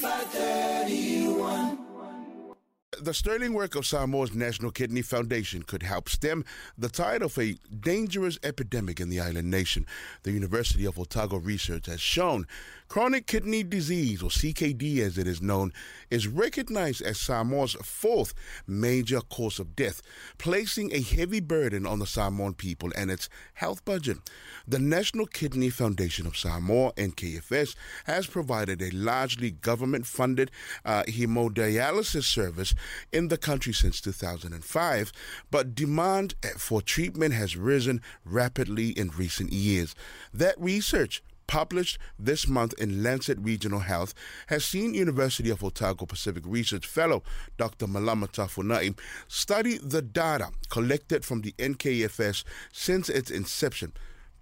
531 the sterling work of Samoa's National Kidney Foundation could help stem the tide of a dangerous epidemic in the island nation. The University of Otago research has shown chronic kidney disease, or CKD as it is known, is recognized as Samoa's fourth major cause of death, placing a heavy burden on the Samoan people and its health budget. The National Kidney Foundation of Samoa, NKFS, has provided a largely government funded uh, hemodialysis service in the country since 2005, but demand for treatment has risen rapidly in recent years. That research published this month in Lancet Regional Health, has seen University of Otago Pacific Research Fellow Dr. Malama Tafunai study the data collected from the NKFS since its inception.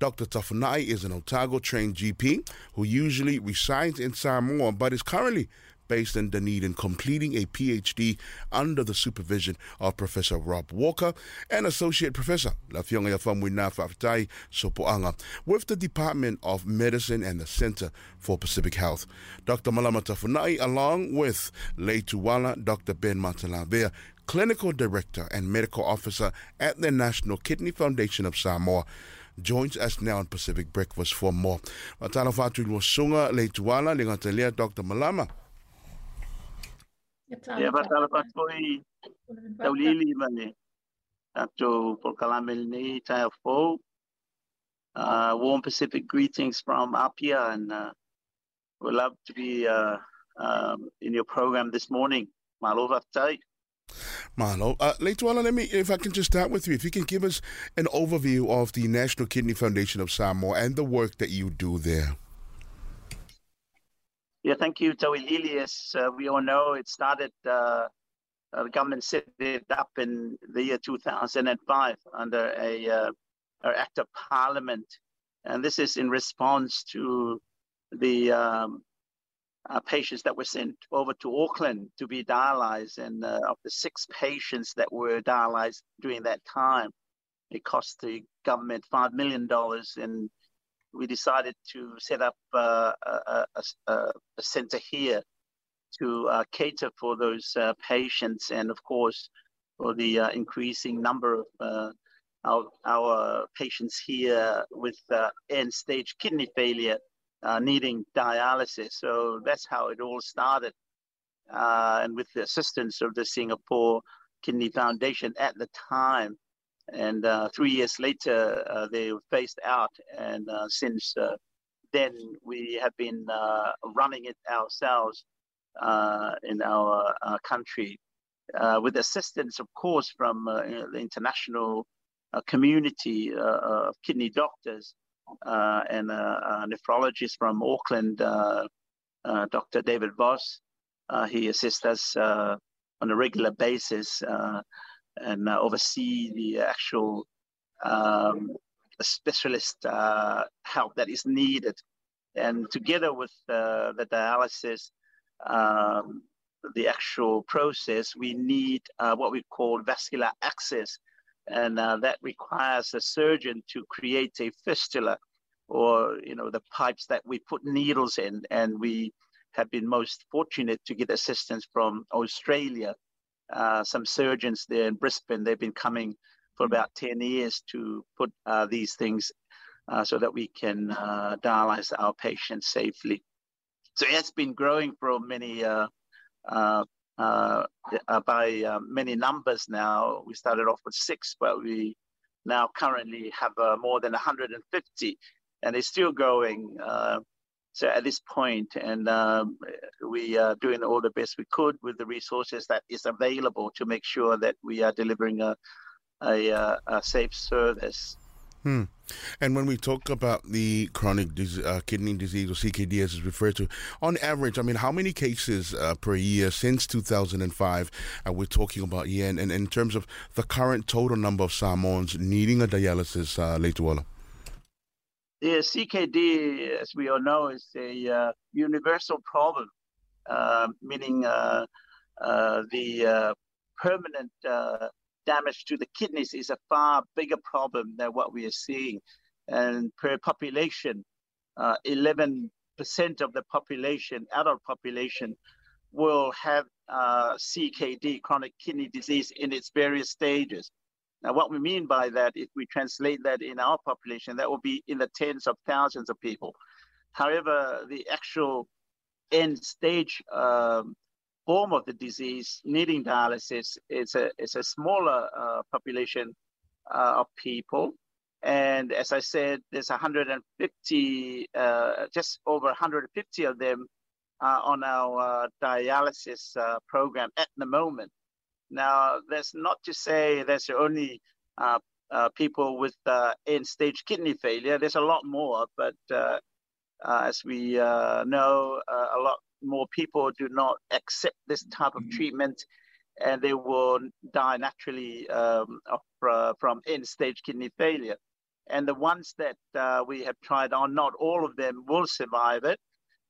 Dr. Tafunai is an Otago trained GP who usually resides in Samoa but is currently based in Dunedin, completing a PhD under the supervision of Professor Rob Walker and Associate Professor Lafionga Yafamwina Fa'afetai Sopoaga with the Department of Medicine and the Center for Pacific Health. Dr. Malama Tafunai, along with Leituala, Dr. Ben Matalavea, Clinical Director and Medical Officer at the National Kidney Foundation of Samoa, joins us now on Pacific Breakfast for more. Matala fatu sunga Leituala, lingatalea Dr. Malama. Ya batala patoi taulili mane. Tato por kalamel ni taya fo. Uh, warm Pacific greetings from Apia and uh, we'd love to be uh, um, in your program this morning. Malova tai. Marlo, uh, later on, let me, if I can just start with you, if you can give us an overview of the National Kidney Foundation of Samoa and the work that you do there. Yeah, thank you, Joey Elias. Uh, we all know it started, uh, uh, the government set it up in the year 2005 under a act of parliament. And this is in response to the um, uh, patients that were sent over to Auckland to be dialyzed. And uh, of the six patients that were dialyzed during that time, it cost the government $5 million and we decided to set up uh, a, a, a, center here to uh, cater for those uh, patients and, of course, for the uh, increasing number of uh, our, our, patients here with uh, end stage kidney failure needing dialysis. So that's how it all started. and with the assistance of the Singapore Kidney Foundation at the time, and uh, three years later, uh, they were phased out. And uh, since uh, then, we have been uh, running it ourselves uh, in our country with assistance, of course, from the international community of kidney doctors and nephrologists from Auckland, Dr. David Voss. he assists us on a regular basis and uh, oversee the actual um, specialist uh, help that is needed. And together with uh, the dialysis, um, the actual process, we need what we call vascular access. And that requires a surgeon to create a fistula or, you know, the pipes that we put needles in. And we have been most fortunate to get assistance from Australia uh, some surgeons there in Brisbane. They've been coming for mm. about 10 years to put uh, these things uh, so that we can uh, dialyze our patients safely. So it's been growing for many, uh, uh, by many numbers now. We started off with six, but we now currently have more than 150, and it's still growing. So at this point, and um, we are doing all the best we could with the resources that is available to make sure that we are delivering a, a, uh, a safe service. Hmm. And when we talk about the chronic uh, kidney disease or CKD as it's referred to, on average, I mean, how many cases uh, per year since 2005 are we talking about here? And, and, in terms of the current total number of Samoans needing a dialysis, uh, later, the CKD, as we all know, is a uh, universal problem, uh, meaning uh, uh the uh, permanent uh, damage to the kidneys is a far bigger problem than what we are seeing. And per population, 11 percent of the population, adult population, will have CKD, chronic kidney disease, in its various stages. Now, what we mean by that, if we translate that in our population, that will be in the tens of thousands of people. However, the actual end stage um, form of the disease needing dialysis is a, is a smaller uh, population uh, of people. And as I said, there's 150, uh, just over 150 of them on our uh, dialysis uh, program at the moment. Now, that's not to say there's only uh, uh, people with uh, end-stage kidney failure. There's a lot more, but as we know, a lot more people do not accept this type of mm-hmm. treatment, and they will die naturally um, of, from end-stage kidney failure. And the ones that we have tried on, not all of them will survive it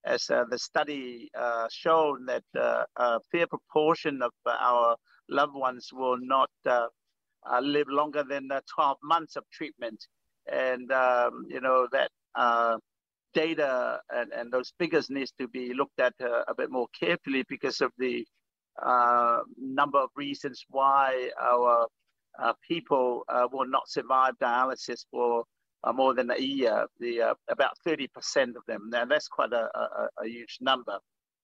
as uh, the study uh, shown that uh, a fair proportion of our loved ones will not uh, uh, live longer than uh, 12 months of treatment. And, um, you know, that uh, data and, and those figures needs to be looked at uh, a bit more carefully because of the uh, number of reasons why our people will not survive dialysis for more than a year, the, about 30% of them. Now, that's quite a, a, a huge number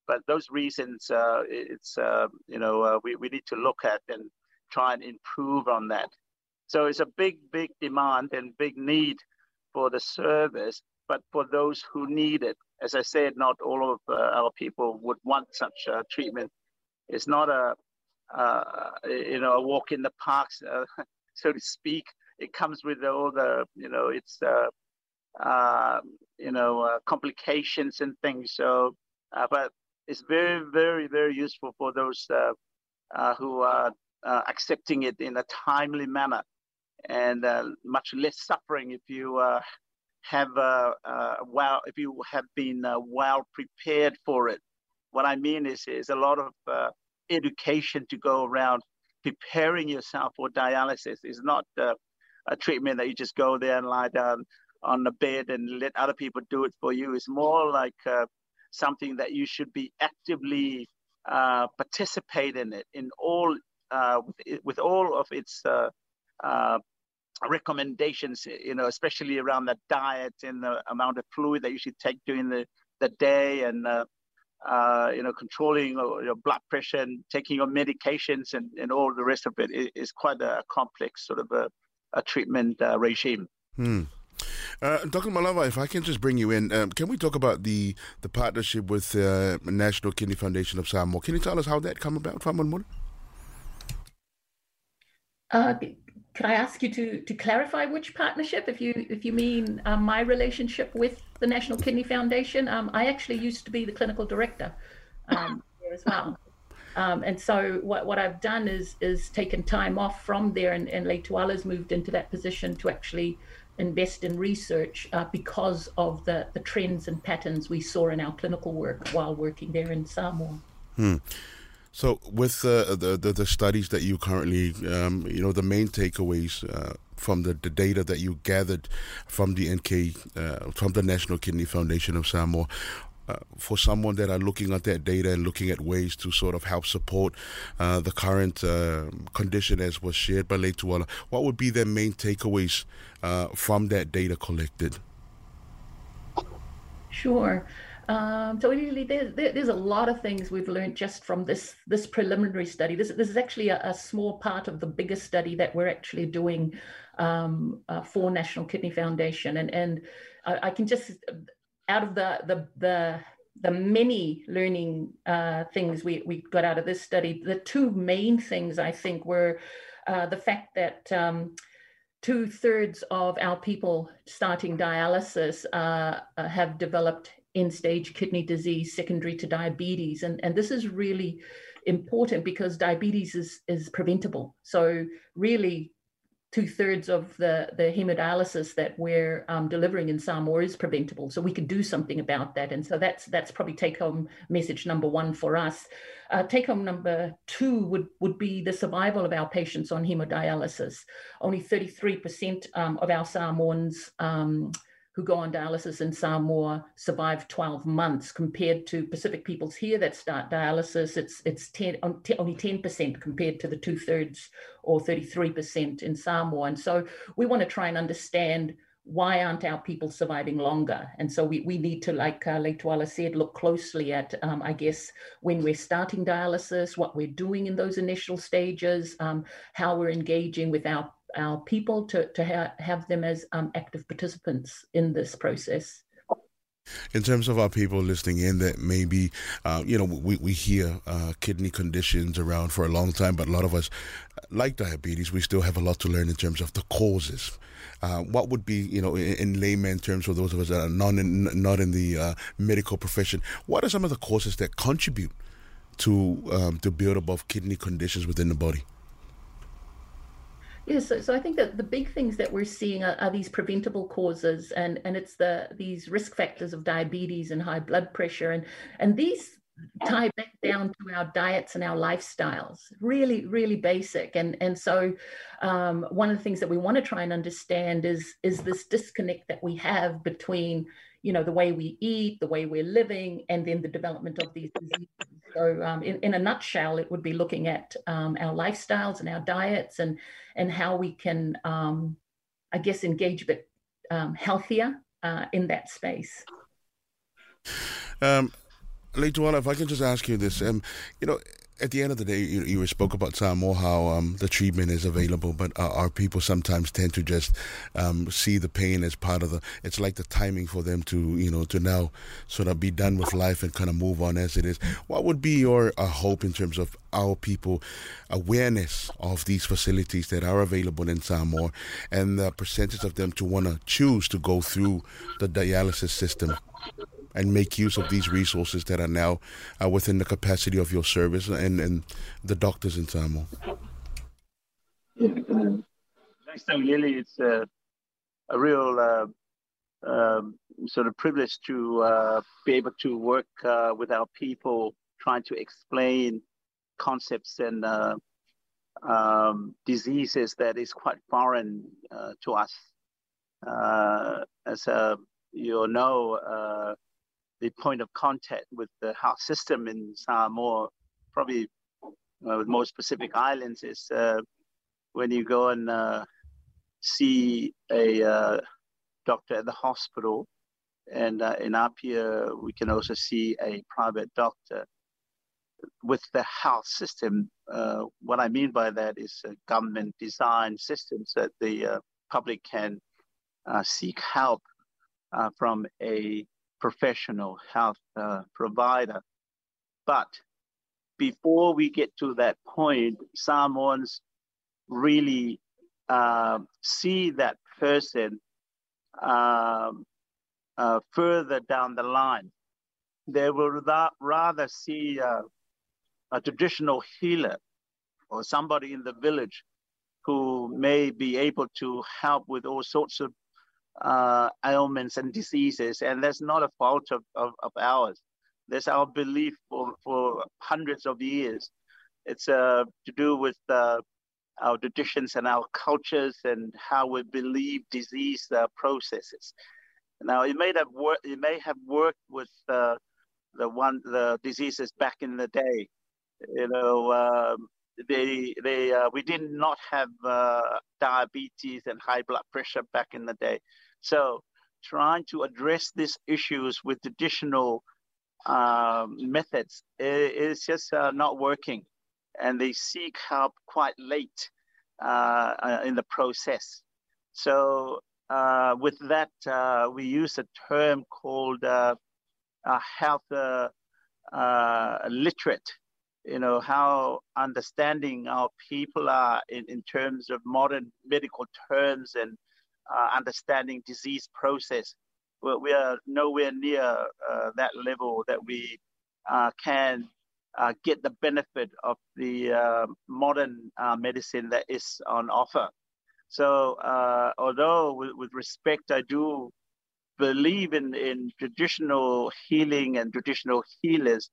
but those reasons, uh, it's uh, you know uh, we we need to look at and try and improve on that. So it's a big big demand and big need for the service, but for those who need it, as I said, not all of uh, our people would want such treatment. It's not a uh, you know a walk in the parks, uh, so to speak. It comes with all the you know it's you know complications and things. So, but is very, very, very useful for those uh, uh, who are uh, accepting it in a timely manner and much less suffering if you have well, if you have been well prepared for it. What I mean is, is a lot of education to go around preparing yourself for dialysis is not a treatment that you just go there and lie down on the bed and let other people do it for you. It's more like uh, something that you should be actively uh, participate in it in all uh, with, all of its uh, uh, recommendations, you know, especially around the diet and the amount of fluid that you should take during the, the day and, uh, uh, you know, controlling your blood pressure and taking your medications and, and all the rest of it is, is quite a complex sort of a, a treatment regime. Hmm. Uh, Dr. Malava, if I can just bring you in, um, can we talk about the the partnership with the uh, National Kidney Foundation of Samoa? Can you tell us how that came about, Faman uh, could I ask you to to clarify which partnership? If you if you mean um, my relationship with the National Kidney Foundation, um, I actually used to be the clinical director um, there as well. Um, and so what, what I've done is is taken time off from there, and, and Leituala's moved into that position to actually invest in research uh, because of the, the trends and patterns we saw in our clinical work while working there in Samoa. Hmm. So, with uh, the, the, the studies that you currently, um, you know, the main takeaways uh, from the, the data that you gathered from the NK, uh, from the National Kidney Foundation of Samoa, uh, for someone that are looking at that data and looking at ways to sort of help support uh, the current uh, condition as was shared by Leituala, what would be their main takeaways uh, from that data collected? Sure. Um, so really, there's, there's a lot of things we've learned just from this this preliminary study. This, this is actually a, a small part of the bigger study that we're actually doing um, uh, for National Kidney Foundation, and and I, I can just out of the the the the many learning uh, things we, we got out of this study, the two main things I think were uh, the fact that um, two thirds of our people starting dialysis uh, uh have developed end stage kidney disease secondary to diabetes. And, and this is really important because diabetes is, is preventable. So, really, two thirds of the, the hemodialysis that we're um, delivering in Samoa is preventable. So we could do something about that. And so that's that's probably take home message number one for us. Uh, take home number two would, would be the survival of our patients on hemodialysis. Only 33% um, of our Samoans um, who go on dialysis in Samoa survive 12 months compared to Pacific peoples here that start dialysis. It's it's 10, only 10% compared to the two thirds or 33% in Samoa. And so we want to try and understand why aren't our people surviving longer? And so we, we need to, like uh, said, look closely at, um, I guess, when we're starting dialysis, what we're doing in those initial stages, um, how we're engaging with our our people to, to ha- have them as um, active participants in this process. In terms of our people listening in, that maybe, uh, you know, we, we hear uh, kidney conditions around for a long time, but a lot of us, like diabetes, we still have a lot to learn in terms of the causes. Uh, what would be, you know, in, in, layman terms for those of us that are not in, not in the uh, medical profession, what are some of the causes that contribute to um, to build up kidney conditions within the body? Yes, so, so I think that the big things that we're seeing are, are, these preventable causes, and and it's the these risk factors of diabetes and high blood pressure, and and these tie back down to our diets and our lifestyles. Really, really basic, and and so um, one of the things that we want to try and understand is is this disconnect that we have between you know the way we eat, the way we're living, and then the development of these diseases. So, um, in, in a nutshell, it would be looking at um, our lifestyles and our diets and and how we can, um, I guess, engage a bit um, healthier uh, in that space. Um, Leituala, if I can just ask you this, um, you know, at the end of the day, you, you spoke about Samoa how um, the treatment is available, but uh, our people sometimes tend to just um, see the pain as part of the. It's like the timing for them to, you know, to now sort of be done with life and kind of move on as it is. What would be your uh, hope in terms of our people awareness of these facilities that are available in Samoa and the percentage of them to want to choose to go through the dialysis system? And make use of these resources that are now uh, within the capacity of your service and, and the doctors in Samoa? Thanks, Lily. It's a, a real uh, um, sort of privilege to uh, be able to work uh, with our people, trying to explain concepts and uh, um, diseases that is quite foreign uh, to us. as you know, the point of contact with the health system in Samoa, probably uh, with most Pacific Islands, is uh, when you go and uh, see a uh, doctor at the hospital. And uh, in Apia, we can also see a private doctor. With the health system, uh, what I mean by that is government design systems that the public can seek help from a professional health uh, provider. But before we get to that point, Samoans really uh, see that person um, uh, further down the line. They will rather see a traditional healer or somebody in the village who may be able to help with all sorts of uh, ailments and diseases, and that's not a fault of, of, of ours. That's our belief for, for hundreds of years. It's uh, to do with uh, our traditions and our cultures and how we believe disease uh, processes. Now, it may have worked. It may have worked with uh, the one the diseases back in the day. You know, um, they they uh, we did not have uh, diabetes and high blood pressure back in the day. So trying to address these issues with traditional um, methods is just uh, not working, and they seek help quite late uh, uh in the process. So uh, with that, uh, we use a term called health literate you know, how understanding our people are in, in terms of modern medical terms and uh, understanding disease process. We're, we are nowhere near uh, that level that we uh, can uh, get the benefit of the uh, modern uh, medicine that is on offer. So, although with, with respect, I do believe in, in traditional healing and traditional healers,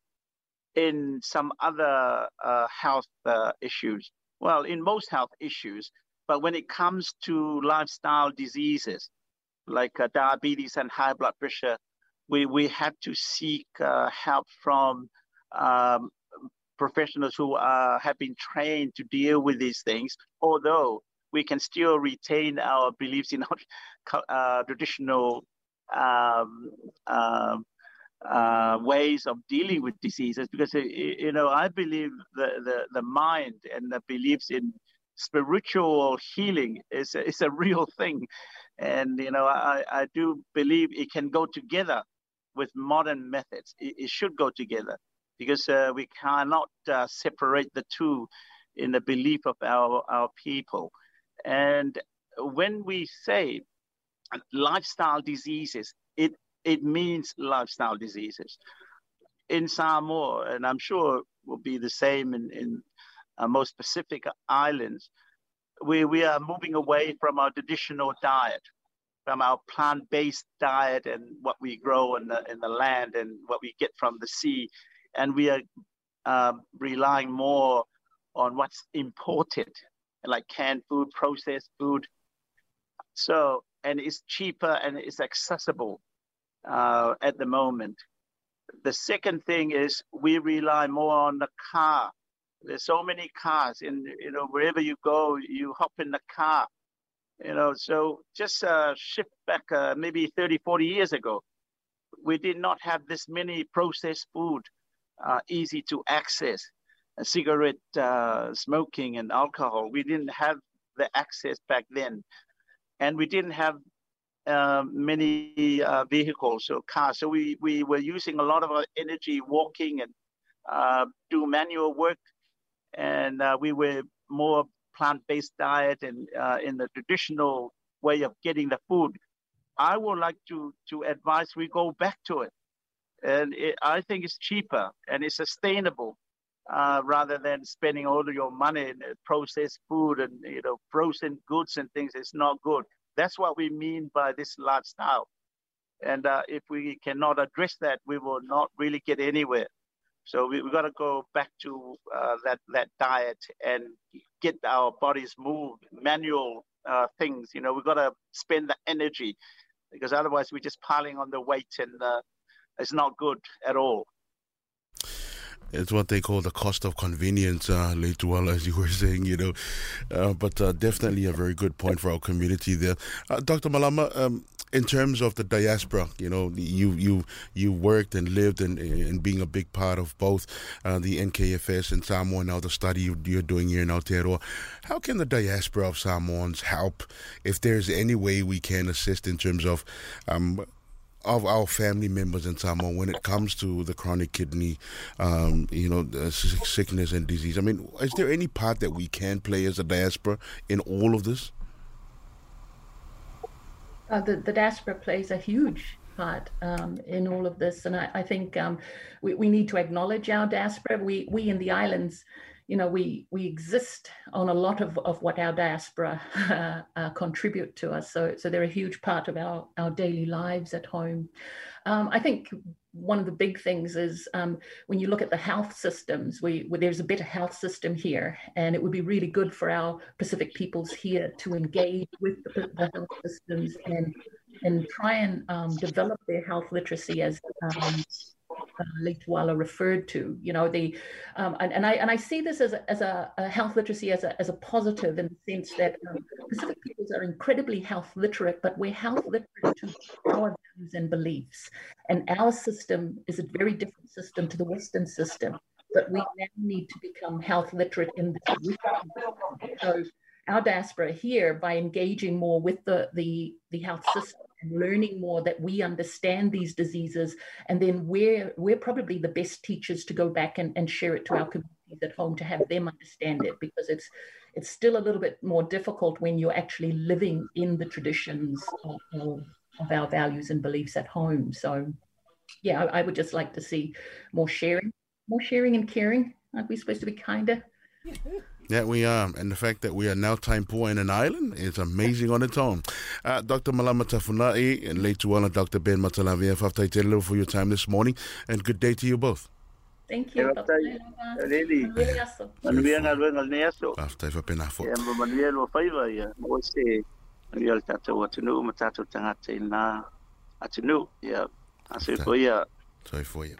in some other uh, health uh, issues. Well, in most health issues, but when it comes to lifestyle diseases, like uh, diabetes and high blood pressure, we, we have to seek uh, help from um, professionals who uh, have been trained to deal with these things, although we can still retain our beliefs in our uh, traditional um, um, uh, ways of dealing with diseases. Because you know I believe the, the, the mind and the beliefs in spiritual healing is is a real thing. And you know I, I do believe it can go together with modern methods. It, it should go together because uh, we cannot uh, separate the two in the belief of our, our people. And when we say lifestyle diseases it it means lifestyle diseases. In Samoa, and I'm sure will be the same in, in uh, most Pacific islands, we, we are moving away from our traditional diet, from our plant-based diet and what we grow in the, in the land and what we get from the sea. And we are uh, relying more on what's imported, like canned food, processed food. So, and it's cheaper and it's accessible uh, at the moment. The second thing is we rely more on the car. There's so many cars, and you know wherever you go, you hop in the car. You know, so just uh, shift back uh, maybe 30, 40 years ago, we did not have this many processed food uh, easy to access. cigarette uh, smoking and alcohol, we didn't have the access back then, and we didn't have uh, many uh, vehicles or cars. So we, we were using a lot of our energy walking and uh, do manual work. And uh, we were more plant-based diet and uh, in the traditional way of getting the food. I would like to, to advise we go back to it. And it, I think it's cheaper and it's sustainable uh, rather than spending all of your money in processed food and you know frozen goods and things. It's not good. That's what we mean by this lifestyle. And uh, if we cannot address that, we will not really get anywhere. So we, have got to go back to uh, that, that diet and get our bodies moved, manual uh, things. You know, we've got to spend the energy because otherwise we're just piling on the weight and uh, it's not good at all. It's what they call the cost of convenience, uh, well, as you were saying, you know. Uh, but uh, definitely a very good point for our community there. Uh, Dr. Malama, um, in terms of the diaspora, you know, you you you worked and lived and and being a big part of both uh, the NKFS and Samoa, now the study you're doing here in Aotearoa. How can the diaspora of Samoans help if there's any way we can assist in terms of um, of our family members in Samoa when it comes to the chronic kidney, um, you know, sickness and disease. I mean, is there any part that we can play as a diaspora in all of this? Uh, the, the diaspora plays a huge part um, in all of this, and I, I think um, we, we need to acknowledge our diaspora. We we in the islands you know, we we exist on a lot of, of what our diaspora uh, uh, contribute to us. So so they're a huge part of our our daily lives at home. Um, I think one of the big things is um, when you look at the health systems, we, there's a better health system here, and it would be really good for our Pacific peoples here to engage with the, the health systems and and try and um, develop their health literacy as um, uh, Leituala referred to. You know, the um, and, and I and I see this as a, as a, a, health literacy as a as a positive in the sense that um, Pacific are incredibly health literate, but we're health literate to our values and beliefs. And our system is a very different system to the Western system. But we now need to become health literate in this. So our diaspora here, by engaging more with the the, the health system and learning more that we understand these diseases and then we're we're probably the best teachers to go back and, and share it to our communities at home to have them understand it because it's it's still a little bit more difficult when you're actually living in the traditions of, of, our values and beliefs at home so yeah I, I, would just like to see more sharing more sharing and caring aren't we supposed to be kinder Yeah, we are. And the fact that we are now time poor in an island is amazing on its own. Uh, Dr. Malama Tafunai and late to Dr. Ben Matalavea, for your time this morning. And good day to you both. Thank you. Really. Manu mia ngalwe ngal ne aso. Afta fa pena fo. Ya mo manu mia lo faiva ya. Mo se manu mia lta tawa tunu ma tato tanga tina atunu ya. Aso ifo ya. Aso ifo ya.